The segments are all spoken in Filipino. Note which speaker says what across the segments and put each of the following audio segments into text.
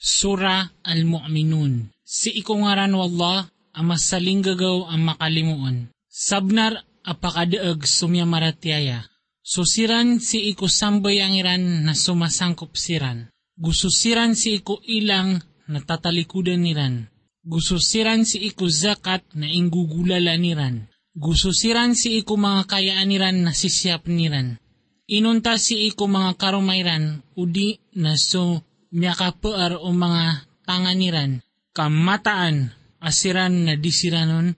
Speaker 1: Sura Al-Mu'minun. Si ikungaran wallah, ang masaling gagaw ang makalimuon. Sabnar apakadaag sumya maratiaya. Susiran si iku sambay ang iran na sumasangkop siran. Gususiran si iku ilang na tatalikudan niran. Gususiran si iku zakat na ingugulala niran. Gususiran si iku mga kayaan niran na sisyap niran. Inunta si iku mga karumayran, udi na so miyakapuar o mga tanganiran, kamataan, asiran na disiranon,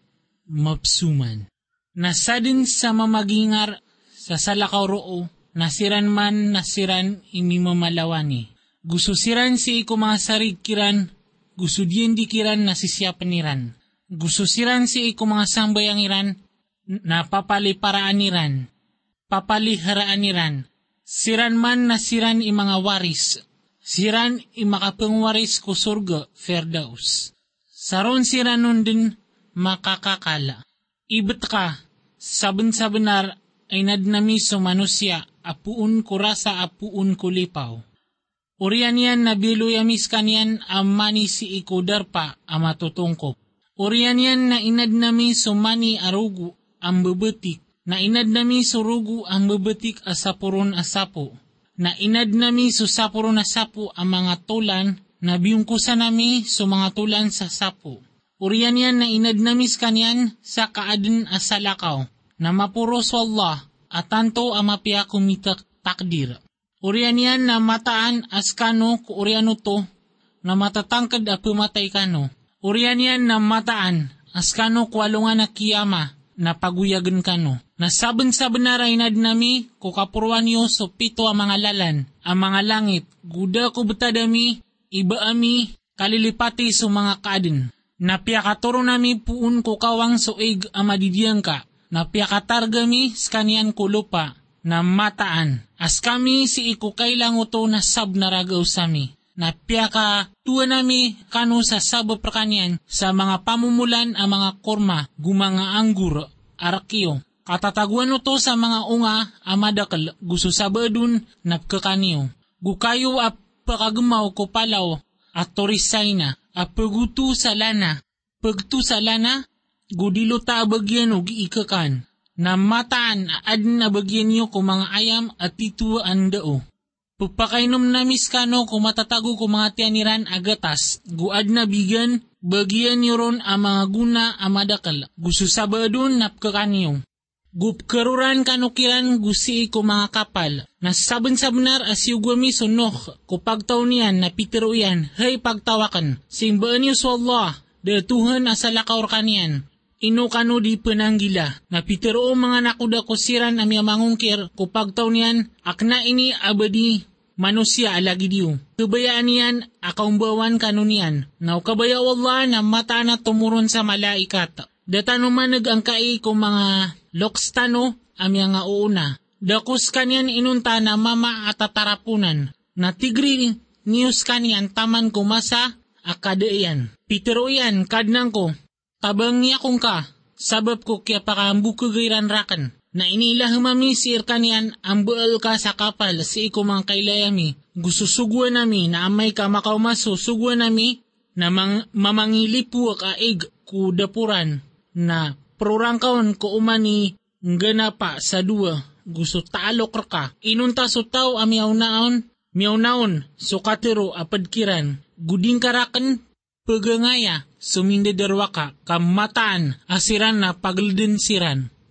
Speaker 1: mapsuman. Nasadin sa mamagingar sa salakaw roo, nasiran man nasiran imi mamalawani. Gusto siran si iko mga sarigkiran, gusto diyan di kiran nasisyapan niran. Gusto siran si iko mga sambayang iran, na papaliparaan niran. Papaliharaan niran. Siran man nasiran i mga waris, siran imakapangwaris ko surga, Ferdaus. Saron siran din makakakala. Ibet ka, saben-sabenar ay nadnami so manusya, apuun ko rasa apuun ko lipaw. Urian yan na biluyamis kanyan amani si ikudar pa amatutungkop. Urian yan na inadnami so mani arugu ang bebetik, na inadnami so rugu ang bebetik asapuron asapo na inad nami so sapuro na sapo ang mga tulan na biyungkusan nami so mga tulan sa sapo. Uriyan yan na inad nami kanyan sa kaadin asalakaw na mapuro sa Allah at tanto ang mapia kumitak takdir. Uriyan yan na mataan as kano ku uriano to na matatangkad a pumatay kano. Uriyan yan na mataan as kano kualungan na kiyama na paguyagan kano. Nasaben-saben na rainad nami, kukapurwan yo so pito ang mga lalan, ang mga langit, guda ko betadami, iba ami, kalilipati so mga kaadin. Napiakaturo nami puun ko kawang so ig amadidiyang ka, napiakatargami skanian ko lupa, na mataan. As kami si iku kailang uto na sab naragaw sami. Napiaka tuwa nami kano sa sabo perkanian sa mga pamumulan ang mga korma, gumanga anggur, arakyo, Katataguan no to sa mga unga amadakal gusto sabadun napkakaniyo. Gukayo a pakagmaw ko palaw at torisay na a pagutu sa lana. Pagtu sa lana, gudilo ta bagyan o giikakan. Na mataan ad na bagyan niyo ko mga ayam at titu andao. Pagpakainom na miskano kung matatago ko mga tianiran agatas, guad na bigan, bagyan niyo ron ang mga guna amadakal. Gusto sabadun napkakaniyo. Gupkeruran kanukiran gusi ko mga kapal. Nasasaban sa benar asyugwami sunok ko pagtaw niyan na pitiro yan, hay pagtawakan. Simbaan niyo sa Allah, de Tuhan asalakaw kaniyan. Ino kano di penanggila. Na pitiro mga nakuda ko siran ami mangungkir ko pagtaw niyan, akna ini abadi manusia alagi diyo. Kabayaan akaumbawan kanunian. Now kabaya Allah na mata na tumuron sa malaikat. Datano manag ang kai ko mga lokstano amya nga uuna. Dakus kanyan inunta na mama at tatarapunan. Na tigri news kanyan taman ko masa akadaian. Pitero yan kadnang ko. Tabang niya kong ka. Sabab ko kaya pakambu kagairan rakan. Na inila humami si kanyan ang bual ka sa kapal si mga kailayami. Gusto sugwa nami na amay ka makaumaso sugwa nami na mang, mamangilipu ka ig kudapuran na prorangkaon ko umani ngana pa sa dua gusto talok ka. Inunta so tao amiyaw naon, miyaw naon, so katero apadkiran, guding karakan, pagangaya, sumindadarwa ka, kamataan, asiran na paglidin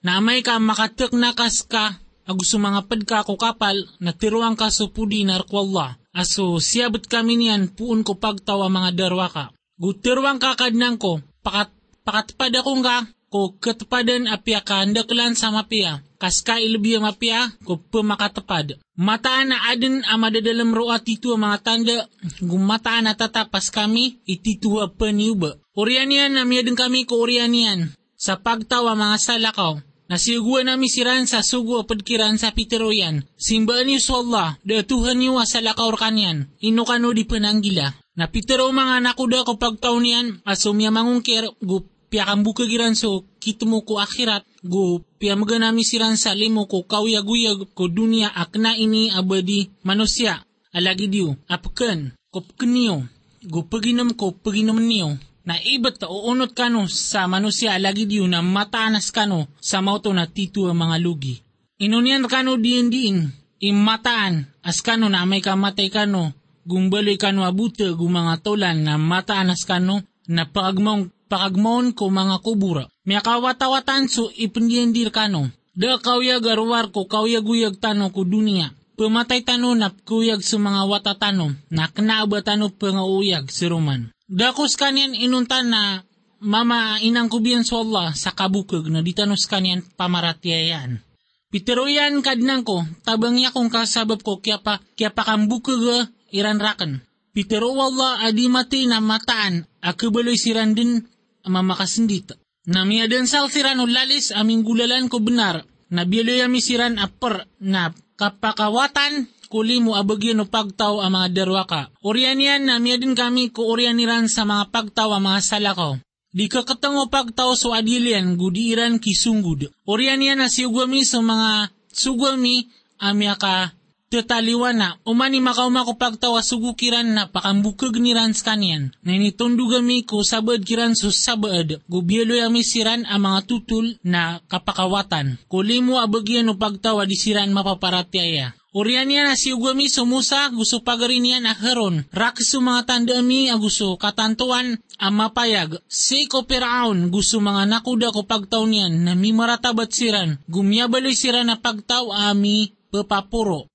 Speaker 1: siran. Namay ka makatek nakas ka, agusto mga padka ko kapal, na tiruang ka so pudi narkwallah. Aso siyabot kami niyan puun ko pagtawa mga darwa ka. Gutirwang kakadnang ko, pakat pakatpad akong ka, ko katapadan apya ka ndaklan sa mapya, kas ka ilbiya mapya, ko pumakatapad. Mataan na adin ang madadalam roa titu mga tanda, gumataan na tatapas kami, ititu paniuba. Orian yan na miyadeng kami ko orian yan, sa pagtawa mga salakaw, Nasiguan nami siran sa sugo padkiran sa pitero yan. Simbaan niyo sa Allah, da Tuhan niyo sa lakaw kanyan. Ino kano di penanggila. Na pitero mga nakuda ko pagtaw niyan, asumya mangungkir, gu pia kang bukagiran so kitmo ko akhirat, gu pia maganami siran sa limo ko kauyag-uyag ko dunia akna ini abadi manusia. Alagi diyo, apken, kopkenyo, gu paginom ko paginom niyo, na ibat ta uunot kano sa manusia lagi diyo na mataanas kano sa mauto na titu ang mga lugi. Inunian kano diin diin, imataan, as kano na may kamatay kano, gumbaloy kano abuta gu mga tolan na mataanas kano, na pagmong pakagmon ko mga kubura. May kawatawatan so ipindiendir kano. Da kawyag arwar ko kawyag-uyag tano ko dunia. Pumatay tano na kuyag sa mga watatano na knaaba tano pangauyag si Roman. Dakos kanyan inuntan na mama inang kubiyan sa Allah sa kabukag na ditanos kanyan pamaratyayan. Piteroyan kadnang ko, tabang niya kong kasabab ko kaya pa, kaya pa kang bukag iran rakan. Pitero Allah adi mati na mataan, akabaloy siran din mamakasindita. Na miyadan sal siran lalis aming gulalan ko benar, na bialoy ami siran apar na kapakawatan kuli mo abagyan o pagtaw ang mga darwaka. Orian yan na miyadan kami ko orianiran sa mga pagtaw ang mga salakaw. Di ka katango pagtaw so adilian gudiran kisunggud. Orian yan na siugwami sa mga sugwami amya ka tataliwan na umani makauma ko pagtawa sugukiran na pakambukag ni Rans kanyan. Na initundugami ko sabad kiran so sabad gubyelo yami siran ang mga tutul na kapakawatan. Kulimo abagyan o pagtawa di siran mapaparatyaya. Urian niya na si Ugami sumusa gusto pagarin niya na heron. Rakis mga tanda mi aguso katantuan ang mapayag. Si ko peraon gusto mga nakuda ko pagtaw niyan na mi maratabat siran. Gumyabaloy siran na pagtaw ami papapuro.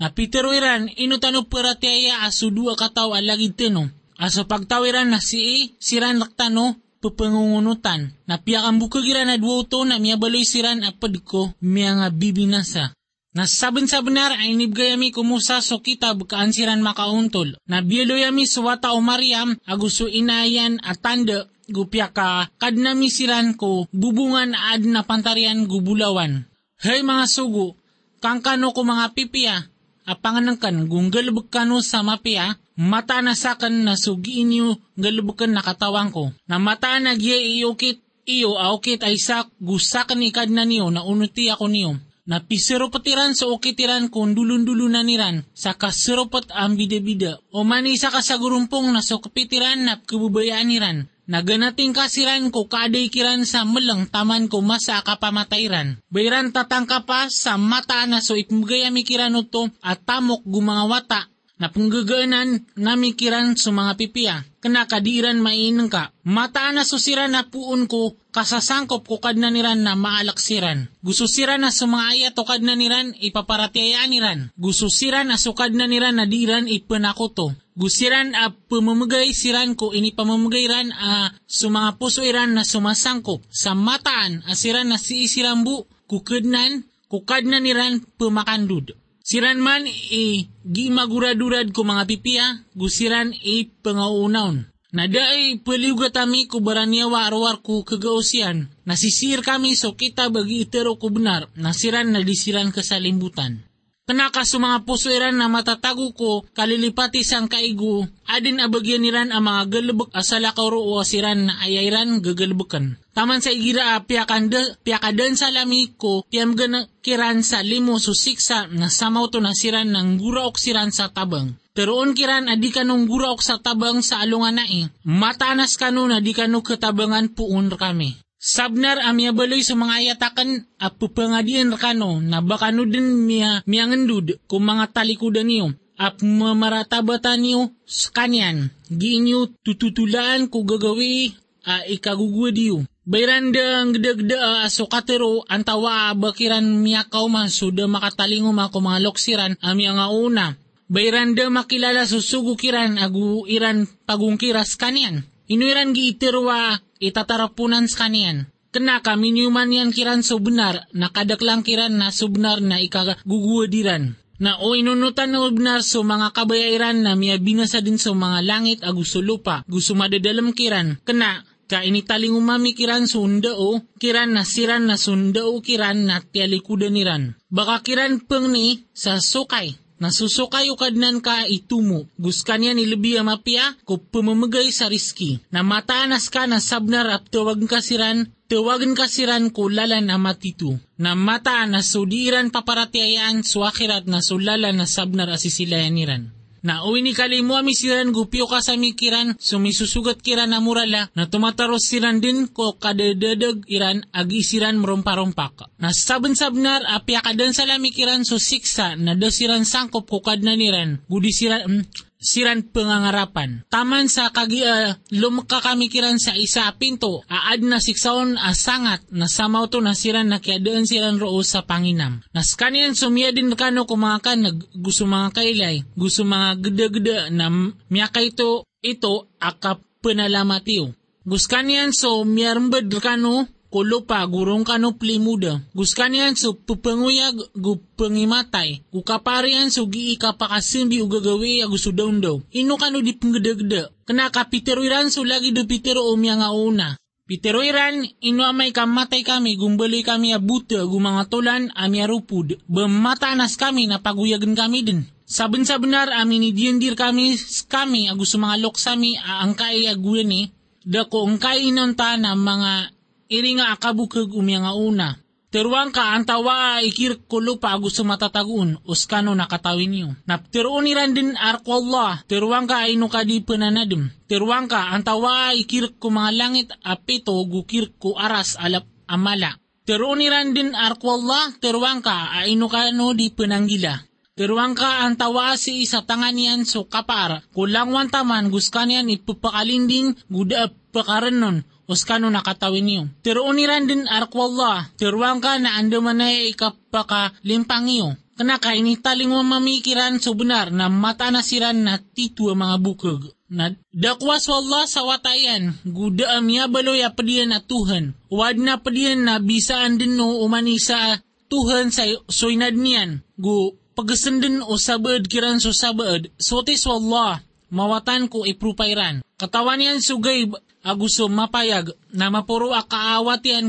Speaker 1: Na Peter Iran, inutano peratiaya aso dua kataw alagid tino. Aso pagtawiran na si siran laktano papangungunutan. Na piyak ang bukagiran na duoto na miyabaloy siran apad ko miya nga bibinasa. Na sabon-sabonar ay nibgayami kumusa so kitab kaan siran makauntol. Na biyeloyami suwata o Mariam aguso inayan at tanda gupya ka kadnami siran ko bubungan ad na pantarian gubulawan. Hey mga sugo, kangkano ko mga pipiya, apanganangkan kung galubag sa mapia, mata na sakan na sugiin niyo galubukan na katawang ko. Na mata na giya iukit iyo aukit ay sak gusakan ikad na niyo na unuti ako niyo. Na pisero patiran sa ukitiran kung dulun-dulo na niran sa kaseropot ang bida-bida. O mani sa kasagurumpong na sa kapitiran na kabubayaan niran. Naganating kasiran ko kaday kiran sa melang taman ko masa kapamatayran. Bayran tatangka pa sa mata na so ipmugaya mikiran to at tamok gumangawata na panggagaanan na mikiran sa mga pipiya. Kana kadiran mainang ka. Mata na susiran na puon ko kasasangkop ko kad na niran na maalaksiran. Gusto sira na sa mga ayat o kad na niran ipaparatiyayaan niran. Gusto sira na sukad na niran na diran ipanakoto. Gusiran a pumamagay siran ko ini pamamagayran a sa mga puso iran na sumasangkop sa mataan asiran na si isirambu kukadnan kukadnan niran pumakandud. Siran man i gimaguradurad ko mga pipiya, gusiran i pangaunaon. Nadaay paliugat kami ko baranyawa arwar ko kagausyan. Nasisir kami so kita bagi itero ko benar, nasiran na disiran kasalimbutan. Kanaka sa mga pusuiran na matatago ko, kalilipati sang kaigo, adin abagyan niran ang mga galubok asala kauro o asiran na ayayran gagalbukan. Taman sa igira a piyakanda, piyakadan sa lami ko, piyam gana kiran sa limo susiksa na samaw to na siran ng guraok siran sa tabang. Teroon kiran adi kanong guraok sa tabang sa alungan na eh. Matanas kano na di kano katabangan puun kami. Sabnar amya baloy sa mga ayatakan at pupangadian kano na baka no din miya miyangendud kung mga talikudan niyo at mamaratabatan niyo sa kanyan. Di niyo tututulaan ko gagawi a ikagugwa diyo. Bayranda ang gdagda aso katero antawa bakiran miya kauman suda makatalingom ako mga loksiran amya nga una. Bayranda makilala susugo kiran agu iran pagungkiras kanyan. Inuiran gi itirwa itatarapunan sa kanian. Kena kami niuman yan kiran so benar, nakadaklang kiran na subnar na ikagaguguwadiran. Na o inunutan na benar so mga kabayairan na miya binasa din so mga langit agusto lupa, gusto madadalam kiran. Kena ka initaling umami kiran sundao, kiran na siran na sundao kiran na tialikudan niran. Baka kiran peng sa sukay, Nasusukay ukadnan ka itumo. Guskan yan ilibiya mapia ko pumamagay sa riski. Na mataanas ka na sabnar at tawag kasiran, tawagan kasiran ko lalan na matitu. Na mata na sudiran paparatiayaan suakirat na sulalan na sabnar asisilayaniran. Na uwi ni kalimu ami siran gupyo ka sa mikiran sumisusugat kiran na murala na tumataros siran din ko kadadadag iran agi siran merompa-rompak. Na saben-sabnar apya kadan sa lamikiran so siksa na dasiran sangkop ko kad na niran gudi siran mm, siran pangangarapan. Taman sa kagi uh, lumkakamikiran sa isa pinto, aad na siksaon asangat na samaw to na siran na kiadaan siran roo sa panginam. Nas kanian sumya din kano kung mga kan gusto mga kailay, gusto mga gede-gede na miyakay to ito akap penalamatiyo. Guskanian so miyarmbed kano kulo pa gurong kano plimuda. Guskanian so pupanguyag gu pangimatay. Gu kaparian so gi ikapakasimbi u gagawi agusto daw. Ino kano di penggeda-geda. Kena kapiteruiran so lagi do pitero o miya nga una. Piteroiran, ino amay kamatay kami, gumbali kami abuta, gumanga tulan, ami arupud. Bematanas kami, napaguyagan kami din. Saben sa benar, amin ni diendir kami, kami, agus mga loksami, aangkay aguni, dako angkay inonta na mga iri nga akabukag umya nga una. Teruang ka ang tawa ikir kulo pa agus matatagun uskano nakatawin niyo. Napteroon ni din arko Allah, teruang ka ay ka di pananadim. Teruang ka ang tawa ikir ko mga langit apito gukir ko aras alap amala. Teroon ni din arko Allah, teruang ka ay ka no di pananggila. Teruang ka ang tawa si isa tangan yan so kapar. Kulang wan taman guskan yan ipupakalinding guda pakarenon uskano nakatawin niyo. Tiroon ni din arkwallah, tiruang ka na ando man ay ikapaka limpang iyo. Kana ka initaling mo mamikiran so benar na mata na siran na titwa mga bukog. Na dakwas wallah sa watayan, guda amya baloy apadiyan at Tuhan. Wad na padiyan na bisaan din no umani sa Tuhan sa soynad niyan. Gu pagasandin o sabad kiran so sabad, sotis wallah, mawatan ko iprupairan. Katawan yan sugay aguso mapayag na mapuro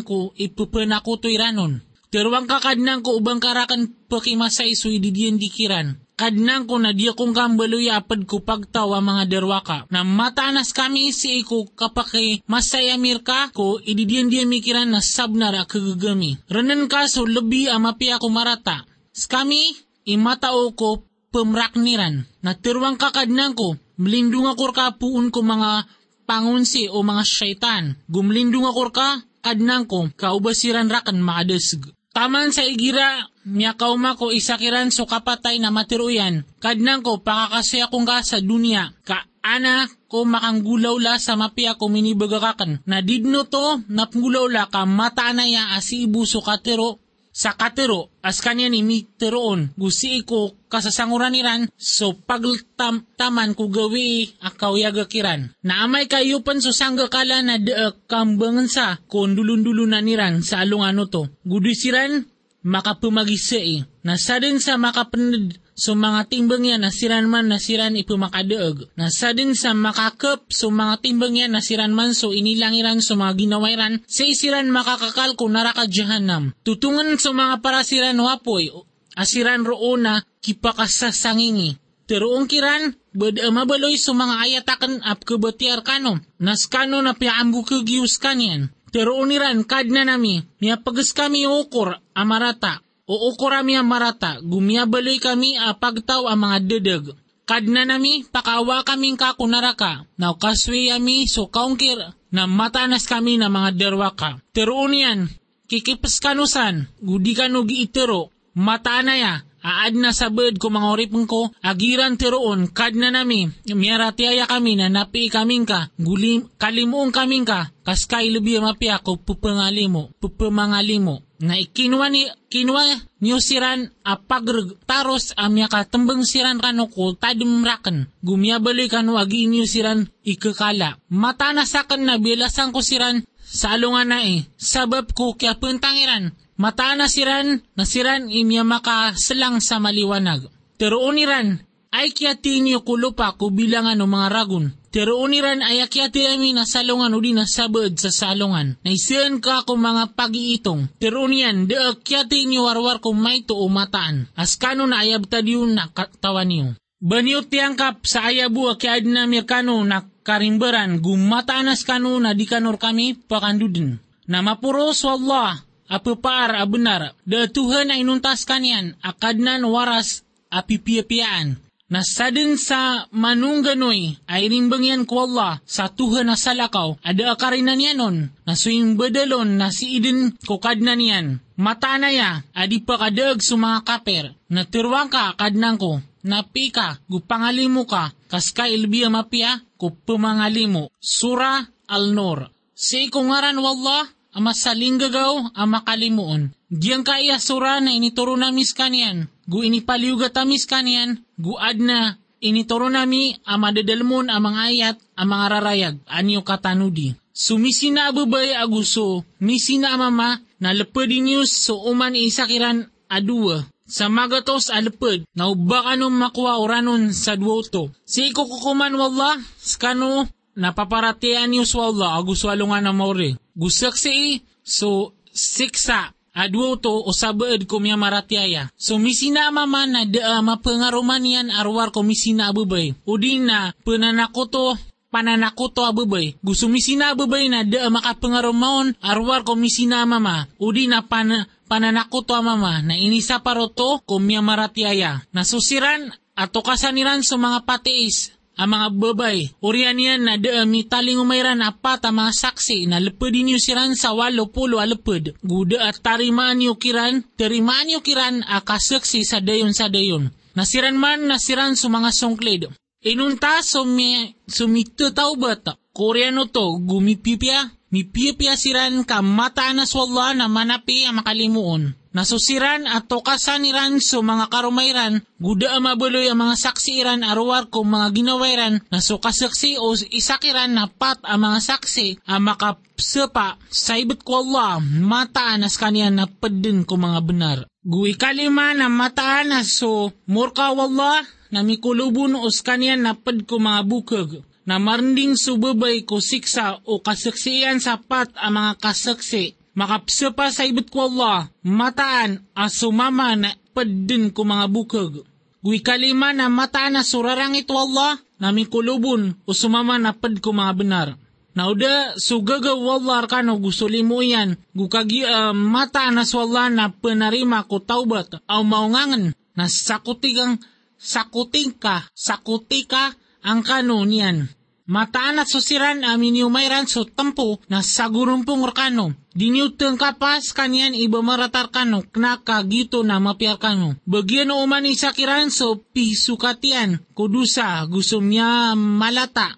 Speaker 1: ko ipupena ko iranon. Terwang kakadnang ko ubang karakan pakimasay so ididiyan dikiran. Kadnang ko na di akong kambaloy apad ko pagtawa mga derwaka. Na matanas kami si ko kapaki masay amirka ko ididiyan diyan mikiran na sabnara kagagami. Renan ka so lebi amapi ako marata. Skami imatao ko pemrakniran. Na terwang kakadnang ko melindung ako ka puun ko mga pangunsi o mga syaitan. Gumlindong akor ka, kadnang ko, kaubasiran rakan maadasg. Taman sa igira, niya kauma ko isakiran so kapatay na matiruyan. Kadnang ko, pakakasya kong ka sa dunia. Ka ana ko makanggulaw la sa mapia ko minibagakakan. Na didno to, napngulaw la ka mata na ya asi ibuso katero sa katero, as kanya ni miteroon, gusi ko kasasanguran iran, so pagtaman ko gawi akaw yagakiran. Naamay kayo pan so sangga kala na de kambangan sa kung dulun-dulunan iran sa alungano to. Gudisiran, makapumagisa eh. Nasa din sa makapanad So mga timbang yan nasiran man nasiran ipumakadaog. Nasa din sa makakap so mga timbang yan nasiran man so inilangiran so mga ginawairan sa isiran makakakal ko naraka jahanam. Tutungan so mga parasiran wapoy asiran roona kipakasasangingi. Teroong kiran, bad mabaloy so mga ayatakan ap kabatiar kano. Naskano na piambu kagius kanyan. Teroon niran kad na nami, niya pagas kami ukor amarata o ukurami ang marata, gumiyabaloy kami a pagtaw ang mga dedag. Kadna nami, pakawa kaming kakunaraka, na kaswi ami so kaungkir, na matanas kami na mga derwaka. Teroon yan, kikipas kanusan, gudi kanugi itero, mataan na ya, aad na sa bed ko mga oripong ko, agiran tiroon, kad na nami, miyaratiaya kami na napi kaming ka, gulim, kalimuong kaming ka, kaskay lubi mapi ako, pupangalimo, pupamangalimo na ikinwa ni kinwa niyo siran apagreg taros amya ka tembeng siran kano ko tadim raken gumya bali kano agi niyo siran ikakala. Mata na sakan na bilasan ko siran salungan na eh sabab ko kya puntangiran mata na siran na siran imya maka selang sa maliwanag pero uniran ay kya tinyo kulupa ko bilang ano mga ragun Pero uniran ay akyati ami na salungan udi na sabad sa salungan. Naisiyan ka ko mga pag-iitong. Pero uniyan, de akyati niyo warwar ko may to umataan. Askano na ayab tadiyo na katawan niyo. Baniyo tiyangkap sa ayabu akyad na mirkano na karimberan gumatanas kano na di kanor kami pakandudin. Na mapuros wallah apupar abenar. De Tuhan ay nuntas kanyan akadnan waras apipiyapiyaan Nasadin sa manungganoy ay rimbangyan ko Allah sa tuha na salakaw ada akarin na niyanon na suing bedalon na si idin kukad na niyan. Mata na ya adi pa kadag sa mga kaper na tirwang ka kadnang ko napi ka gupangalimo ka kaska ilbiya mapia ko pumangalimo. Sura Al-Nur. Si ikungaran wallah ama salinggagaw ama kalimuon. Diyan ka iya sura na inituro namis kanian. Gu inipaliuga tamis kanian. Gu adna inituro nami ama dadalmon amang ayat amang rarayag. Anyo katanudi. Sumisi na ababay aguso. Misi na amama na lepedi news so uman isakiran adua. Sa magatos alpad, na uba kanong makuha oranon sa duoto. Si ikukukuman wallah, skano napaparatian niyo sa Allah, aguswalo nga na mauri. Gusak si so siksa adwo to o sabaed ko miya maratiaya. So misina man na da mapengaruman yan arwar ko misina abubay. Udi na pananakoto pananakoto abubay. Gusto misina abubay na da makapengarumaon arwar ko misina mama. Udi na pan pananakoto mama na inisa paroto ko miya maratiaya. Nasusiran ato kasaniran sa mga patiis ang mga babay. Urian yan na da mi taling umayran apat ang mga saksi na lepedin nyo siran sa walo pulo aleped. Guda at tarimaan nyo kiran, tarimaan nyo kiran akasaksi sa dayon sa dayon. Nasiran man nasiran sa mga songklid. Inunta sumi, sumito tao bata. Koreano to, gumipipya, mipipya siran ka mata na swalla na manapi ang makalimuon. Nasusiran at tokasan iran so mga karumayran, guda ang mabuloy ang mga saksi iran arwar ko mga ginawairan na so kasaksi o isakiran na pat ang mga saksi ang makapsapa sa ibit ko Allah, mataan as kanya na padin ko mga benar. Gui kalima na mataan na so murka wallah na mikulubon os kanya na pad ko mga bukag na marinding subabay ko siksa o kasaksiyan sapat ang mga kasaksi makapsa pa sa ibit ko Allah, mataan asumama na padin ko mga bukag. Gui kalima na mataan na surarang ito Allah, nami kulubon o sumama na pad ko mga benar. Nauda sugaga wallah arkano gusto limo gukagi uh, mata na swalla na penarima ko taubat, au maungangan na sakutigang sakuting ka, sakuti ka ang kano niyan. Mataan at susiran amin yumayran so tampo na sagurumpong orkano. Diniutang kapas kanyan iba maratar kano knaka gito na mapiar kano. Bagyan o uman isakiran so pisukatian kudusa gusum niya malata.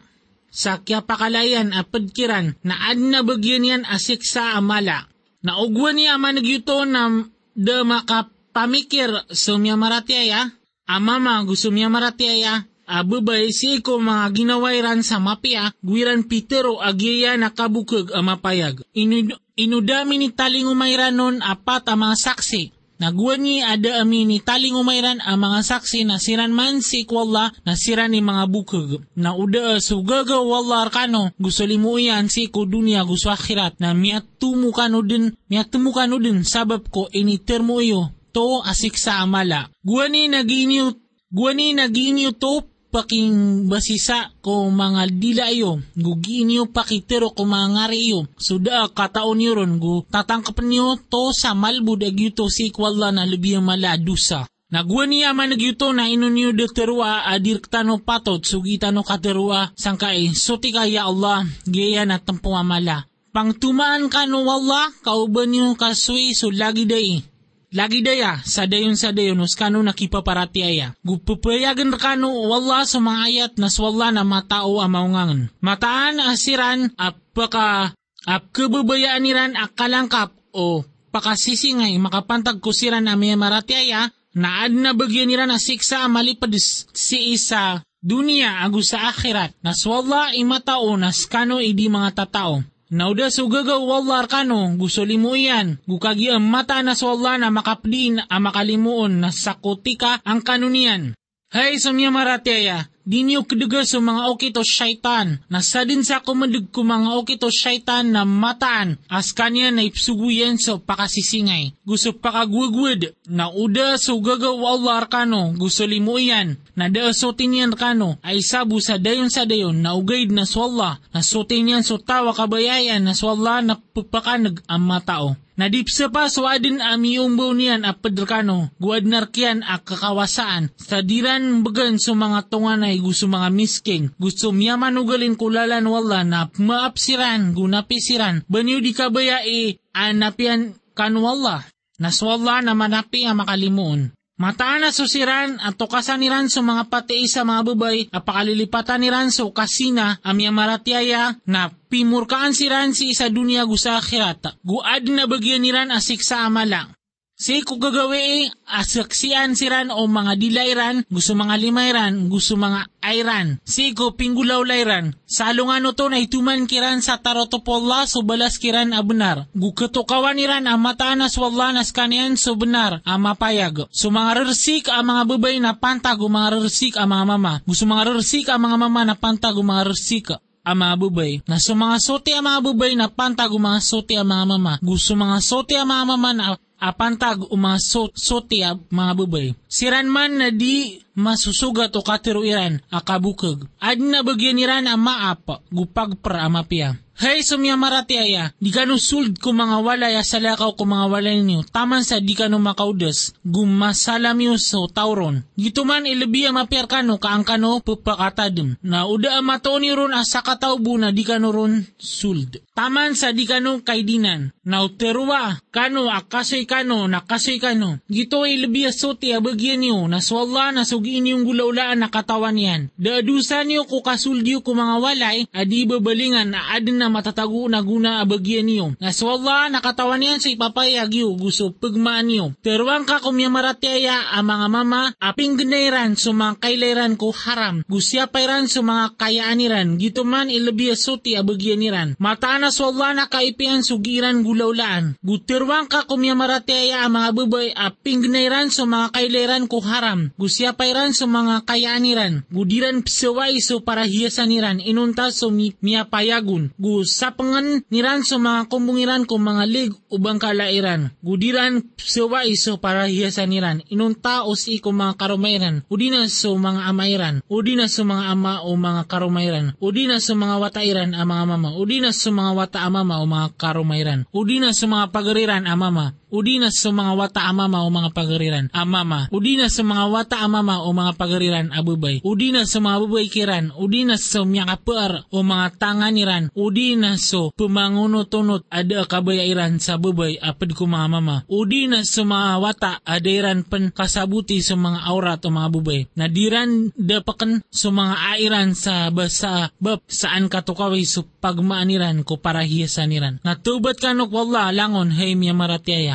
Speaker 1: Sa kya pakalayan apadkiran na ad na bagyan yan asik sa amala. Naugwan niya managyuto na da makapamikir sumya maratiaya. Amama gusto niya maratiaya Abubay si ko mga ginawairan sa mapia, guiran Pitero agiya nakabukag ang mapayag. Inu, inudami ni taling umayranon apat ang mga saksi. Naguan ni ada ami ni taling umayran ang mga saksi na siran man si kwalla na siran ni mga bukag. Na uda sugaga wala arkano gusto limuyan si ko dunia gusto akhirat na miyatumu kano din miyatumu kano din sabab ko ini termo iyo to asik sa amala. Guani naginyo Guani naginyo to paking basisa ko mga dilayo, gugi niyo pakitero ko mga ngariyo, suda kataon niyo ron, gu tatangkap niyo to sa malbud agyuto si kwalla na lubiya maladusa. Nagwa niya man nagyuto na inunyo de terwa adirktano patot sugitano katerwa sangkay suti kaya Allah gaya na tampo amala. Pangtumaan ka no wala kauban niyo kasui so lagi day Lagi daya, sa dayon sa dayon, kano nakipaparati aya. Gupupayagan kano wala sa mga ayat na swalla na matao ang maungangan. Mataan asiran apaka ap kebabayaan niran akalangkap o pakasisingay makapantag kusiran na may marati aya na ad na bagyan niran na siksa malipad si isa dunia agu sa akhirat na swalla imatao na skano idi mga tatao. Nauda sugagaw wallah arkano, gusto limo iyan. Gukagi ang mata na sa wallah na makapdin ang makalimuon. Na sakutika ang kanunian. Hay sumya maratyaya, di niyo kaduga sa mga okito syaitan, na sa din sa kumadag ko mga okito syaitan na mataan, as kanya na ipsuguyan sa pakasisingay. Gusto pakagwagwad, na uda sa gagaw Allah arkano, gusto limo iyan, na daasotin yan kano ay sabu sa dayon sa dayon na ugaid na swalla na sotin yan so tawa kabayayan na swalla na pagpakanag ang matao. Nadipsa pa so adin ami umbaw niyan a pedrekano, guad narkian a kakawasaan, sa diran bagan so mga tunganay gusto mga misking, gusto miyaman ugalin kulalan wala na maapsiran, gunapisiran, banyo di kabaya e anapian kanwala, naswala na manapi ang makalimuon. Mataan na susiran at tukasan ni Ranso mga pati sa mga babay apakalilipatan ni Ranso kasina amya maratiaya na pimurkaan si Ransi sa dunia gusa akhirat. Guad na bagyan ni asik sa amala. Si ko gagawi asaksian siran o mga dilayran, gusto mga limayran, gusto mga ayran. Si ko pinggulaw nga no to na ituman kiran sa tarotopolla so balas kiran abenar. Gukatukawan niran ang mataanas wala nas kanian so benar ang mapayag. So mga rersik ang mga babay na pantag o mga rersik ang mga mama. Gusto mga rersik ang mga mama na pantag o mga rersik ang mga bubay. Na so mga sote ang mga bubay na pantag o mga sote ang mga mama. Gusto mga sote ang mga mama na apantag o mga so, mga bubay. Siran man na di masusugat o katiruiran akabukag. Ad na bagyan niran ang maap, gupagpra amapia. Hey, sumya marati aya, di ka no suld ko mga walaya sa lakaw ko mga walay niyo, taman sa di ka no makaudas, gumasalam yo so tauron. Gito man ilabi ang mapiar kano, kaang kano pupakatadum, na uda ang matoon ron asa kataubo na di ka no ron suld. Taman sa di ka no kaidinan, na uterwa, kano akasoy kano, nakasoy kano. Gito ay ilabi asote abagyan niyo, na swalla na sugiin yung gulaulaan na katawan yan. Daadusan niyo ko ko mga walay, adi babalingan na adin na matatago na guna abagyan niyo. Nga swalla nakatawan niyan sa ipapayag yu gusto pagmaan niyo. Pero ang kakumya maratiaya ang mga mama aping ginairan sa mga kailayran ko haram. Gusya pairan sa mga kayaaniran. Gito man ilabi suti abagyan niran. Mataan na swalla na kaipian sugiran gulaulaan. Gutirwang ka kumya maratiaya ang mga babay aping ginairan sa mga kailayran ko haram. Gusya pairan sa mga kayaaniran. Gudiran psaway so para hiyasaniran. Inunta so mi, miyapayagun. Gu sapangan niran sa mga kumbungiran ko mga lig ubang kalairan. Gudiran sewa iso para hiyasan niran. Inunta o si mga karumairan. Udina so mga amairan. Udina so mga ama o mga karumairan. Udina so mga watairan ang mga mama. Udina so mga wata amama o mga karumairan. Udina so mga pagariran amama. Udina sa mga wata amama o mga pagariran amama. Udina sa mga wata amama o mga pagariran abubay. Udina sa mga bubay kiran. Udina sa mga kapuar o mga tanganiran. Udina so pumangunot-unot ada kabayairan sa bubay apad ko mga mama. Udina sa mga wata adairan pen kasabuti sa mga aurat o mga bubay. Nadiran dapakan sa mga airan sa basa bab saan katukaway so pagmaaniran ko para hiyasaniran. Natubat kanok wala langon hay miya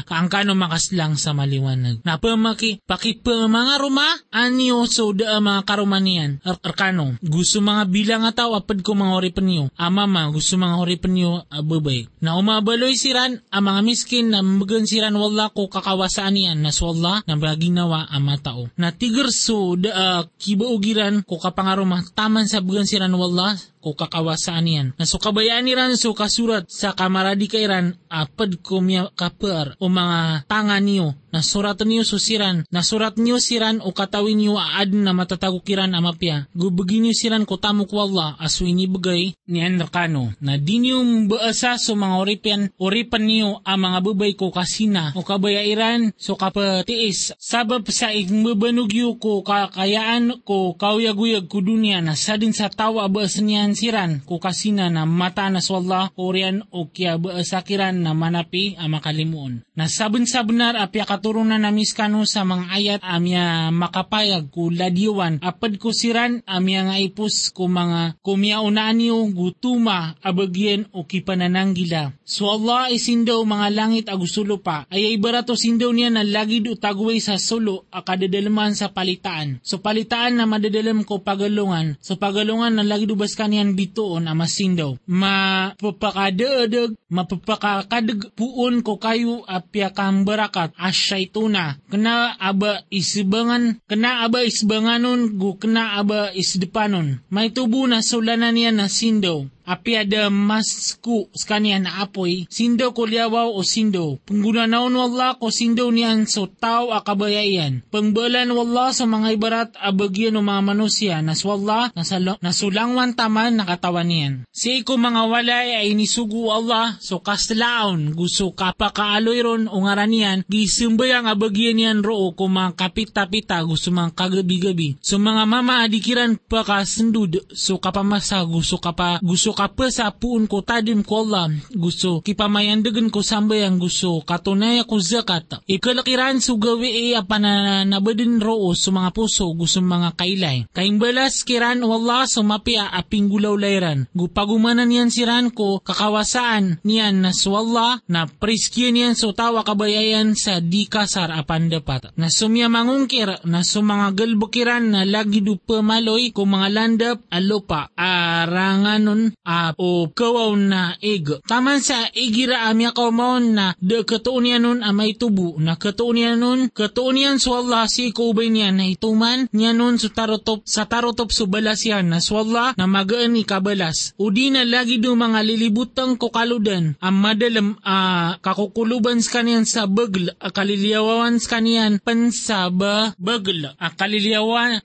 Speaker 1: maratiaya kaang kano makaslang sa maliwanag. Napamaki, pakipa mga ruma, anyo so da mga karumanian, ar arkano. Gusto mga bilang nga tao, apad ko mga horipan niyo. Amama, gusto mga horipan niyo, ababay. Na umabaloy siran, ang mga miskin na magan siran wala ko kakawasaan niyan, nas wala na baginawa ang matao. Na tiger so da uh, kibaugiran ko kapangaruma, taman sa bagan siran wala, ko kakawasaan yan. Nasukabayaan ni ran so kasurat sa kamaradi kairan apad ko miya kapar o mga tangan niyo na surat niyo susiran, na surat niyo siran o katawin niyo aad na matatagukiran amapya. Gubagi niyo siran ko tamuk wala aswi ni bagay ni Enrkano. Na di niyo baasa so mga oripan, oripan niyo ang mga babay ko kasina o kabayairan so kapatiis. Sabab sa igmabanugyo ko kakayaan ko kauyaguyag ko dunia na sadin sa tawa baas niyan siran ko kasina na mata na swalla orian o kya baasakiran na manapi ang makalimuon. Na sabon sa benar apya katurunan na miskano sa mga ayat amya makapayag ko ladiwan apad ko siran amya nga ipus ko mga kumya unaan niyo gutuma abagyen o kipanananggila. So Allah isindaw mga langit agusulo pa ay barato sindaw niya na lagid utagway sa sulo akadadalaman sa palitaan. So palitaan na madadalam ko pagalungan. So pagalungan na lagid ubas kaniyan bituon ama sindaw. Mapapakadadag, mapapakakadag puon ko kayo apya kang barakat asyay tuna. Kena aba isbangan, kena aba isbanganon gu kena aba isdepanon. May tubo na sulanan niya na sindaw apiada masku skanian na apoy, sindo ko liawaw o sindo. Panggunanaon wala ko sindo niyan so tao akabayayan. Pangbalan wala sa mga ibarat abagyan o mga manusia, nas wala nasulangwan taman nakatawan niyan. Si ko mga walay ay nisugu Allah so kaslaon gusto kapakaaloy ron o ngaranian gisumbayang abagyan niyan ro ko mga kapita-pita gusto mga kagabi-gabi. So mga mama adikiran pa kasundud so kapamasa gusto kapa gusto ka pa sa puun ko tadim ko Allah, gusto kipamayandagan ko sambay ang gusto katunay ko zakat. Ikalakiran so gawi e apananabadin roo sa mga puso gusto mga kailay. Kaing balas kiran wala sumapia aping gulaw layran. Gupagumanan yan siran ko kakawasaan niyan na swalla na priskyan niyan so tawa kabayayan sa di kasar apan dapat. Na sumya mangungkir na sumanga galbukiran na lagi du pamaloy ko mga landap alopa aranganon uh, o kawaw na ig. Taman sa igira amya kaumaon na de katuunian nun amay tubo na katuunian nun katuunian so Allah si kubay niya na ituman niya nun sa tarotop sa tarotop so balas yan. Na swalla na magaan ni kabalas. Udi na lagi do mga lilibutang ko kaludan ang madalam uh, kakukuluban sa kaniyan sa bagl uh, kaliliyawawan sa kaniyan pansa ba bagl. Uh, kaliliyawawan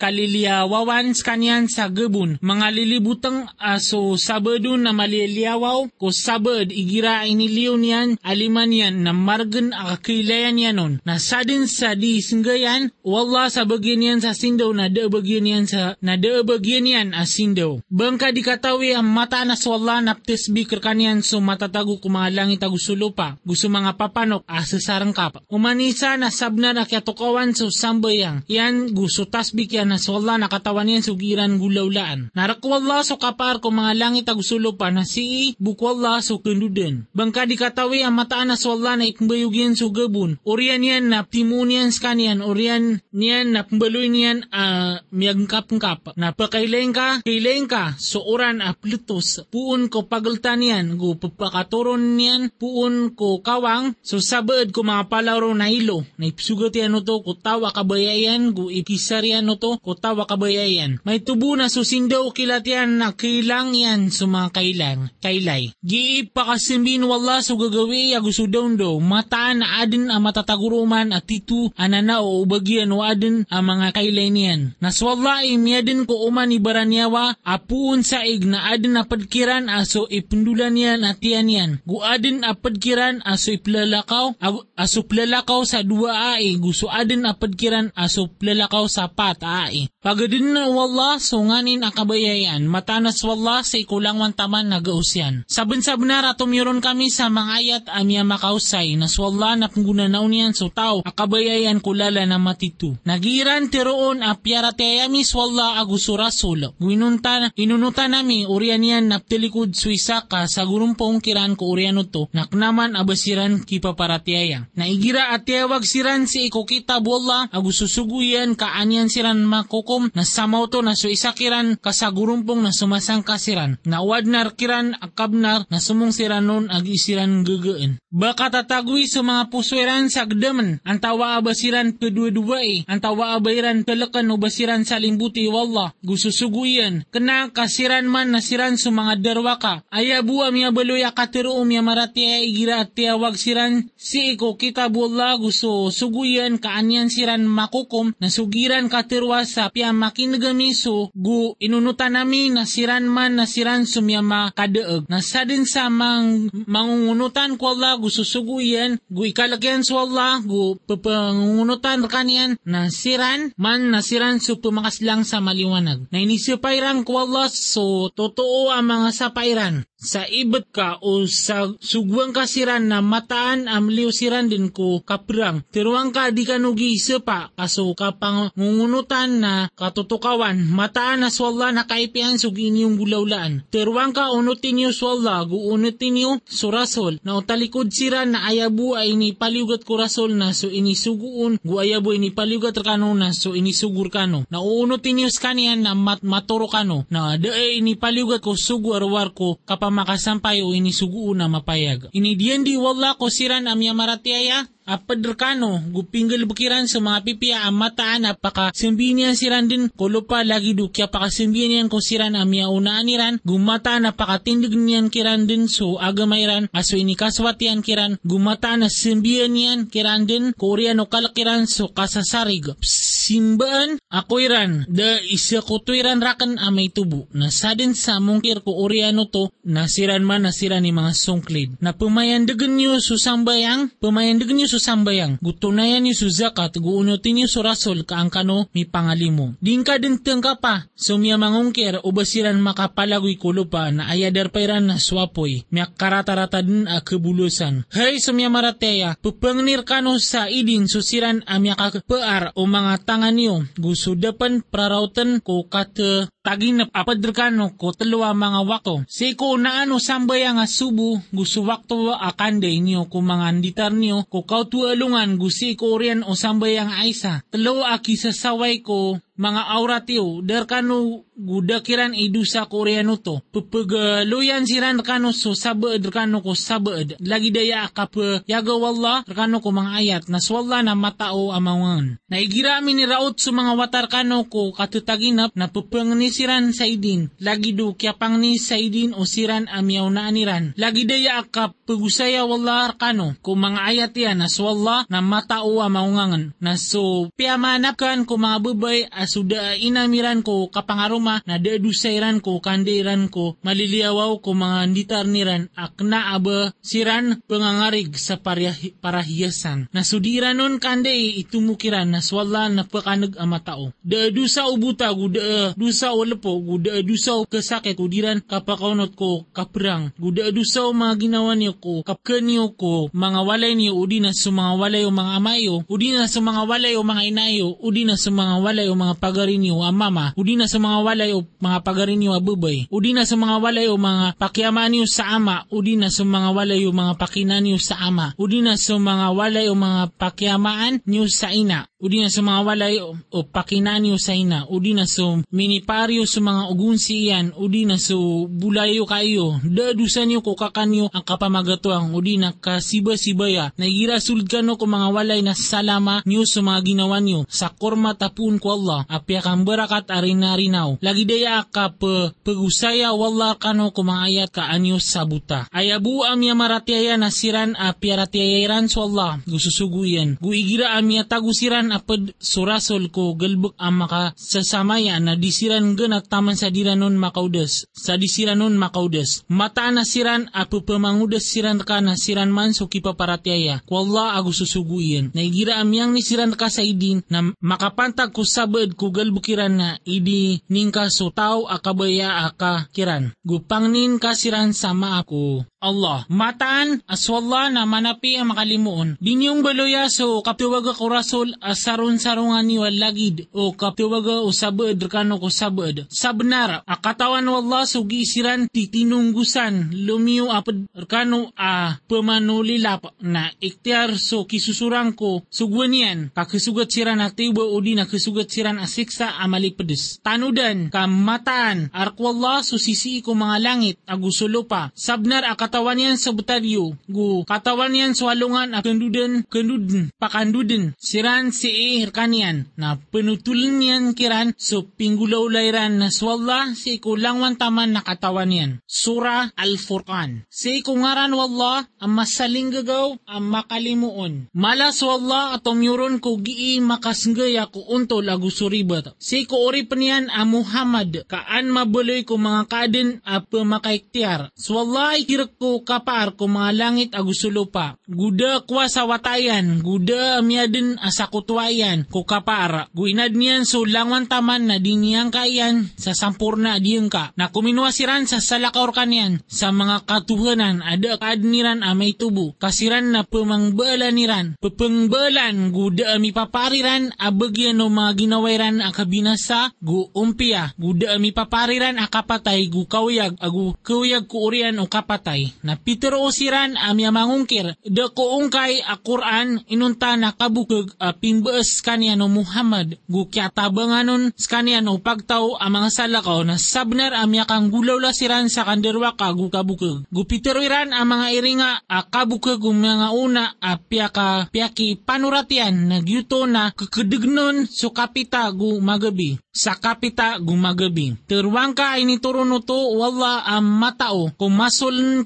Speaker 1: sa kaniyan sa gabun mga lilibutang uh, so sabado na maliliawaw ko sabad igira iniliw niyan aliman yan na margan akakilayan yan nun. Na sadin sa di singgayan, wala sa bagyan yan sa sindaw na daabagyan yan sa na daabagyan yan as sindaw. Bangka di ang mata na swalla naptis bikir kanyan so matatago kumalang itago sulupa. Gusto mga papanok asasarang kapa. Umanisa na sabna na kiatukawan so sambayang. Yan gusto tasbik yan na swalla nakatawan yan sugiran gulawlaan. Narakwalla so kapar ko mga langit agusulo pa na si bukwalla so kenduden. Bangka di katawi ang mataan na swalla na ikmbayugyan so gabun. Orian yan na timunian skanian, orian niyan na pambaloy niyan uh, miyagkap-kap. Na pakailain ka, kailain ka, so oran a plutos. Puun ko pagaltan niyan, gu papakaturon niyan, puun ko kawang, so sabad ko mga palaro na ilo. Na ipsugat yan to, ko tawa kabayayan, gu ipisar yan to, ko tawa kabayayan. May tubo na susindaw kilat yan na kailang yan sa mga kailang, kailay. Giip pakasimbin wala so gagawi agusto daw do, mataan na adin ang matataguruman at titu anana o ubagyan o adin ang mga kailay niyan. Naswalla imyadin ko uman ibaranyawa apuun sa ig na adin apadkiran aso ipundulan yan at yan yan. Guadin apadkiran aso iplalakaw, aso plalakaw sa dua ai, gusto adin apadkiran aso plalakaw sa pat ai. Pagadin na wala so nganin akabayayan, matanas wala sa ikulangwan taman nagausyan. Sabon-sabon na ratumyuron kami sa mga ayat amya makausay, naswalla na panggunanaw niyan so tao, akabayayan kulala na matitu. Nagiran tiroon apyara tayami swalla agusurasul. Winunta, inunuta nami urian yan naptilikod suisa ka sa gurumpong kiran ko uriano to, naknaman abasiran kipaparatiaya. Naigira at tiyawag siran si ikukita buwala agususuguyan kaanyan siran makukom na samaw na suisa kiran kasagurumpong na sumasang kasiran. Nawad nar kiran akabnar na sumong siranon ag isiran gagaan. Baka tatagwi sa mga pusweran sa agdaman, ang tawa abasiran kedua-dua eh, ang tawa abayran kalakan o basiran sa limbuti wallah, gususuguyan, kena kasiran man nasiran sa mga darwa ka, ayabu amya baloy akatiro umya marati ay igira at tiyawag siran, si iko kita buwala gusto suguyan kaanyan siran makukom, na sugiran katirwa sa pia makinagami so, gu inunutan nami nasiran man nasiran sumyama kadaag, nasadin sa mang mangungunutan ko Allah gususuguyan, gu ikalagyan sa Allah, gu papangunutan kanian, nasiran, man nasiran so pumakaslang sa maliwanag. Na inisipayran ko Allah, so totoo ang mga sapairan sa ibet ka o sa sugwang kasiran na mataan am siran din ko kaprang. Tiruang ka di ka nugi sepa kaso kapang ngungunutan na katutukawan mataan na swalla na kaipian sug inyong gulawlaan. Tiruang ka unutin niyo swalla guunutin niyo surasol na utalikod siran na ayabu ay ni paliugat ko rasol na so inisuguun gu ayabu ini paliugat kano na so inisugur kano. Na uunutin niyo skanian na mat maturo kano na dae ini paliugat ko sugu arwar ko kapam makasampay o inisugu na mapayag. Inidiyan di wala ko siran amya maratiaya apadrakano gupinggal bukiran sa mga pipia ang mataan apaka simbinian siran din kulupa lagi du kya pakasimbinian ko siran amya unaan gumata na pakatindig niyan kiran din so agamayran aso ini kaswatian kiran gumata na simbianian kiran din korean o kalakiran so kasasarig simbaan ako iran da isa ko tuiran rakan amay tubo. Na sadin sa mungkir ko oriano to nasiran man nasiran ni mga sungklid na pumayandagan nyo susambayang pumayandagan nyo susambayang gutunayan nyo su zakat guunutin nyo su rasol kaangkano mi pangalimo. Din ka din tengka pa sumya mangungkir ubasiran makapalagoy kulo pa na ayadar pairan na swapoy. Miyak karata-rata din a kebulusan hey sumya marateya pupangnir kano sa idin susiran amya kapaar o mga tangan niyo gusto dapan prarautan ko kate taginap apadrkano ko talwa mga wakto. Si ko naano sambaya nga subu gusto wakto akande niyo ko mga anditar niyo ko kautu alungan gusi ko orian o sambaya nga aisa. Talo aki sa saway ko mga auratiyo, der kanu guda kiran idusa koreano to. Pupagaluyan siran kanu so sabad kanu ko sabad. Lagi daya kap yaga wala kanu ko mga ayat na swalla na matao amangan. Naigirami ni raot sa mga watar kanu ko katutaginap na pupangisiran sa idin. Lagi do kya pang ni sa idin o siran amyaw na aniran. Lagi daya kap pagusaya wala kanu ko mga ayat yan na swalla na matao amangan. Na so piyamanapkan ko mga babay asuda inamiran ko kapangaruma na deadusairan ko kandiran ko maliliawaw ko mga nitar niran akna aba siran pangangarig sa paryahi, parahiyasan. Nasudiran nun kande itumukiran na swalla na pakanag ama tao. Deadusa ubuta guda dusa o lepo guda dusa o kasakit kudiran kapakaunot ko kaprang. Guda dusa o mga ginawa niyo ko kapkanyo ko mga walay niyo udi na sa mga walay o mga amayo udi na sa mga walay o mga inayo udi na sa mga walay o mga mga pagarinyo a mama, udi na sa mga walay o mga pagarinyo a bubay, udi na sa mga walay o mga pakiamanyo sa ama, udi na sa mga walay o mga pakinanyo sa ama, udi na sa mga walay o mga pakiamaan niyo sa ina, udi na sa mga walay o, o pakinanyo sa ina, udi na sa miniparyo sa mga ugunsi iyan, udi na sa bulayo kayo, dadusan niyo ko ang kapamagatuang, udi na kasiba-sibaya, nagira sulod kano ko mga walay na salama niyo sa mga ginawa niyo, sa korma tapun ko Allah, apya kang berakat arinarinaw. Lagi daya ka pe, pegusaya wala kano kumaayat ka anyo sabuta. Ayabu amya maratiaya nasiran apya ratiayairan so Allah. Gususuguyan. Guigira amya tagusiran apad surasol ko galbuk ang maka sasamaya na disiran ganat taman sa diranon makaudes. Sa disiranon makaudes. Mata nasiran apu pemangudes siran ka nasiran man so kipaparatiaya. Wala agususuguyan. Naigira amyang nisiran ka sa idin na makapantag ko sabad kugal bukiran na idi ningka so tao akabaya aka kiran. Gupangnin kasiran sama ako. Allah. Mataan aswalla na manapi ang makalimuon. Binyong baloya so kaptiwaga ko rasul asarun sarungan ni walagid o kaptiwaga o sabad kano ko sabad. Sabnar akatawan wallah so giisiran titinunggusan lumiyo apad kano a pamanulilap na iktiyar so kisusurang ko sugwanian kakisugat siran aktibo o di na kisugat siran asiksa amali pedes. Tanudan kamataan arkwallah so sisi ko mga langit agusulupa. Sabnar akat katawan yan sa butaryo, gu katawan yan sa walungan at kenduden, kenduden, pakanduden, siran si ihirkanian, na penutulan yan kiran so pinggulaw layran na swalla si ikulangwan taman na katawan yan. Sura Al-Furqan. Si ikungaran walla ang masaling gagaw ang makalimuon. Malas walla at umyuron ko gii makasnggaya ko untol agusuribat. Si ko ori paniyan a Muhammad kaan mabuloy ko mga kadin a pemakaiktiar. Swalla ikirak ko kapar ko mga langit agusulupa. Guda kwa sa watayan, guda amyadin asakutwayan ko kapar. Guinad niyan so langwan taman na diniyang kayan sa sampurna diyang ka. Na kuminwasiran sa salakaor kanyan sa mga katuhanan ada kaadniran amay tubo. Kasiran na pemangbalan niran. Pepengbalan guda ami papariran abagyan o mga ginawairan akabinasa gu umpia. Guda ami papariran akapatay gu kawiyag agu kawiyag kuurian o kapatay na Peter o siran amya mangungkir, da ko ungkay a Quran inunta na kabukag a pambaas kaniya no Muhammad gukyatabanganon skaniya no pagtaw ang mga salakaw na sabnar amya kang gulaw lasiran sa kanderwa ka gukabukag. Gupiteroiran ang mga iringa a kabukag mga una a piyaka piyaki panuratian nagyuto na kakadagnon so kapita gu magabi sa kapita gumagabi. Terwang ka ay nituruno to wala ang matao kung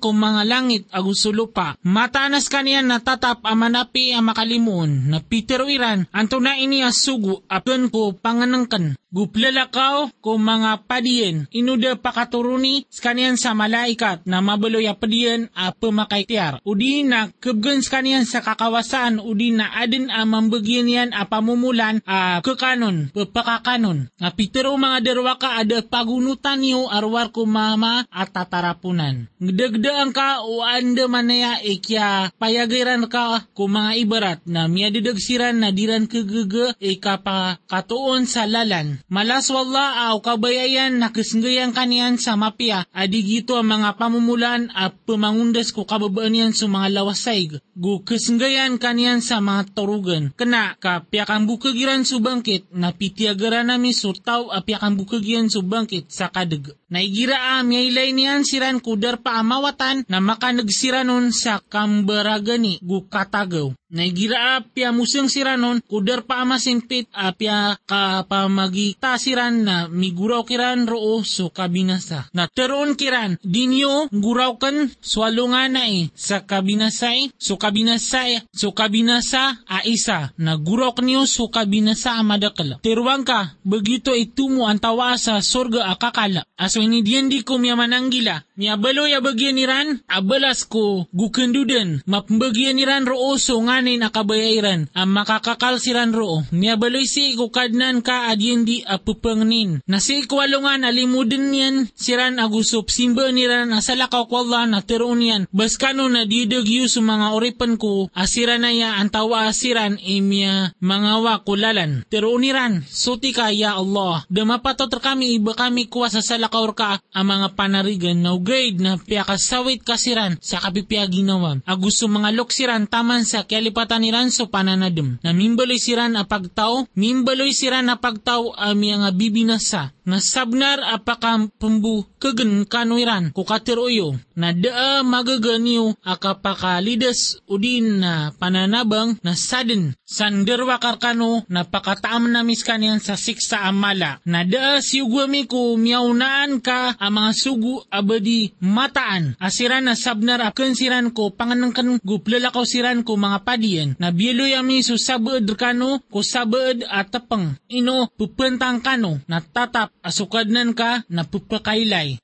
Speaker 1: kung mga langit agusulo pa. Matanas kaniya natatap amanapi ang makalimuon na Peter Wiran anto na ini asugo apun ko panganangkan. Guplalakaw ko mga padiyen inuda pakaturuni skanian sa malaikat na mabaloy padiyen a pemakaitiar. Udi na kebgen skanian sa kakawasan udi na adin a mambagyan yan a pamumulan a kekanon, pepakakanon. Nga pitero mga derwaka ada pagunutan niyo arwar ko mama at tatarapunan. Ngdagdaan ka o anda manaya ikya payagiran ka ko mga ibarat na miyadidagsiran na diran kagaga ikapa katuon sa lalan Malas wala aw kabayayan na kasnggayan kaniyan sa mapya adi gito ang mga pamumulan at pamangundas ko kababaan yan sa mga lawasay. Gu kasnggayan kaniyan sa mga torugan. Kena ka piyakang bukagiran sa bangkit na pitiagaran namin surtaw a piyakang bukagiran sa bangkit sa kadag. Naigira a miyaylay niyan siran kudar pa amawatan na makanagsiran sa kambaragani gu katagaw. Naigira apya musang siranon, kuder pa amasimpit apya kapamagita siran na miguraw kiran roo so kabinasa. Na teron kiran, dinyo guraw kan swalungan na eh, sa kabinasay, so kabinasay, so kabinasa a isa, na guraw niyo so kabinasa amadakala. Terwang ka, begito itumo ang tawa sa sorga akakala. Aso ini diyan di ko miya mananggila, miya balo ya bagyan niran, abalas ko gukendudan, mapambagyan niran roo so nga nganin akabayairan ang makakakal siran roo. Niya baloy si ikukadnan ka adyen di apupangnin. Na si ikwalungan alimudin yan siran agusop simba niran asalakaw kwalla na teroon yan. Baskano na didagyo sa mga oripan ko asiran na ya ang tawa asiran imya mga wakulalan. Teroon niran suti ka ya Allah. Damapatot kami iba kami kuwa sa salakaw ka ang mga panarigan na grade na piyakasawit kasiran sa kapipiyag ginawa. Agusto mga loksiran taman sa kyali kalipatan ni Ranso pananadem. Na mimbaloy siran a pagtao, mimbaloy siran a pagtao a nga bibinasa. Na sabnar apakam pembu kegen kanuiran ko katiroyo. Na daa magaganyo akapakalidas udin na pananabang na sadin sanderwa karkano na pakataam na miskanian sa siksa amala. Na daa siugwami ko miyaunaan ka ang sugu abadi mataan. Asiran na sabnar akan siran ko panganangkan guplalakaw siran ko mga pad kadian na biloy ami so sabad kano ko sabad atapang ino pupentang kano na tatap asukadnan ka na pupakailay